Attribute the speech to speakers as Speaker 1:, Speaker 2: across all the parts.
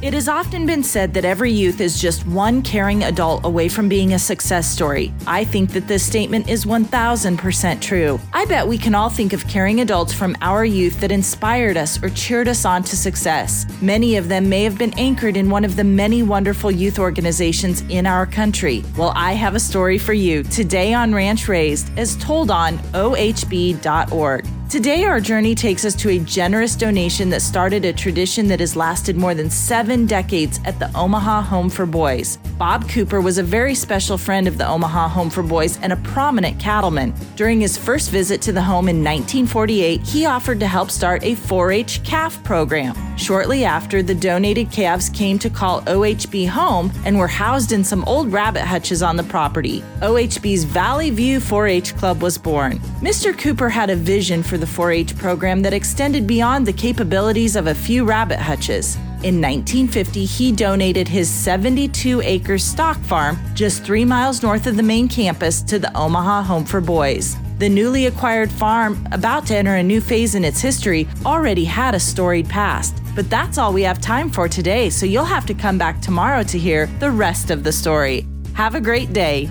Speaker 1: It has often been said that every youth is just one caring adult away from being a success story. I think that this statement is 1000% true. I bet we can all think of caring adults from our youth that inspired us or cheered us on to success. Many of them may have been anchored in one of the many wonderful youth organizations in our country. Well, I have a story for you today on Ranch Raised, as told on ohb.org. Today, our journey takes us to a generous donation that started a tradition that has lasted more than seven decades at the Omaha Home for Boys. Bob Cooper was a very special friend of the Omaha Home for Boys and a prominent cattleman. During his first visit to the home in 1948, he offered to help start a 4 H calf program. Shortly after, the donated calves came to call OHB home and were housed in some old rabbit hutches on the property. OHB's Valley View 4 H Club was born. Mr. Cooper had a vision for the 4 H program that extended beyond the capabilities of a few rabbit hutches. In 1950, he donated his 72 acre stock farm just three miles north of the main campus to the Omaha Home for Boys. The newly acquired farm, about to enter a new phase in its history, already had a storied past. But that's all we have time for today, so you'll have to come back tomorrow to hear the rest of the story. Have a great day.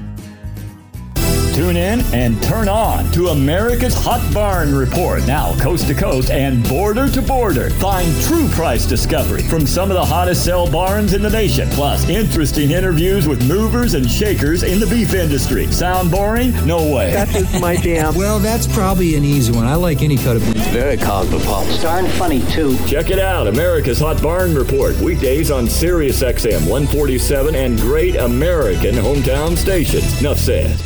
Speaker 2: Tune in and turn on to America's Hot Barn Report, now coast to coast and border to border. Find true price discovery from some of the hottest sell barns in the nation, plus interesting interviews with movers and shakers in the beef industry. Sound boring? No way.
Speaker 3: That is my jam.
Speaker 4: Well, that's probably an easy one. I like any cut of beef.
Speaker 5: Very cosmopolitan.
Speaker 3: Darn funny, too.
Speaker 2: Check it out, America's Hot Barn Report, weekdays on Sirius XM 147 and great American hometown stations. Enough said.